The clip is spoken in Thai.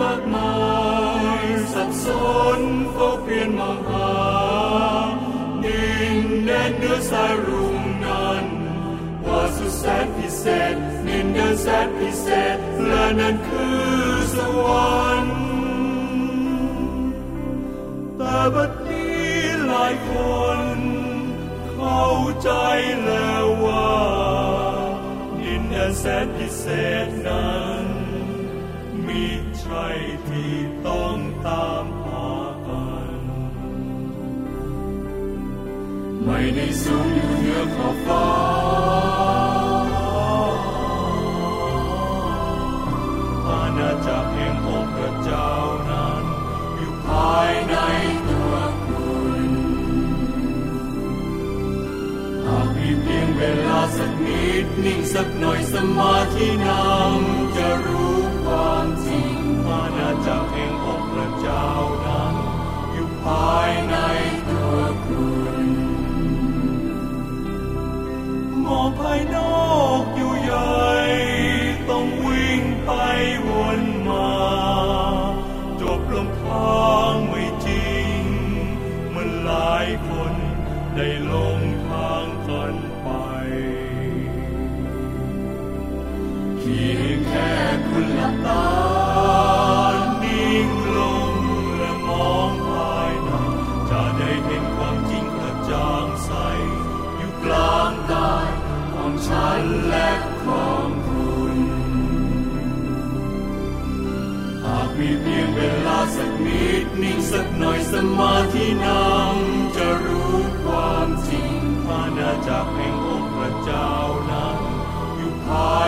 มากมายสับสนเฝ้าเปลี่ยนมองหาดินแดนเนื้อสายรุ่งนั้นว่าสุดแสนพิเศษดินแดนแสนพิเศษและนั่นคือสวรรค์แต่บัดนี้หลายคนเข้าใจแล้วว่าดินแดนแสนพิเศษนั้น มีใช่ที่ต้องตามหากัน ไม่ได้สูงอยู่เหนือขอบฟ้า อาณาจักรแห่งองค์พระเจ้านั้น อยู่ภายในตัวคุณหากมีเพียงเวลาสักนิดนิ่งสักหน่อยสมาธินำจะรู้ กอยู่ใหญ่ต้องวิ่งไปวนมา จบลงทางไม่จริงเมื่อหลายคนได้ลงทางกันไปเพียงแค่คุณหลับตานิ่งลงและมองภายในจะได้เห็นความจริงกระจ่างใสอยู่กลางกาย ของฉันและของคุณหากมีเพียงเวลาสักนิดนิ่งสักหน่อยสมาธินำจะรู้ความจริงอานาจากแห่งองค์พระเจ้านั้นอยู่ภาย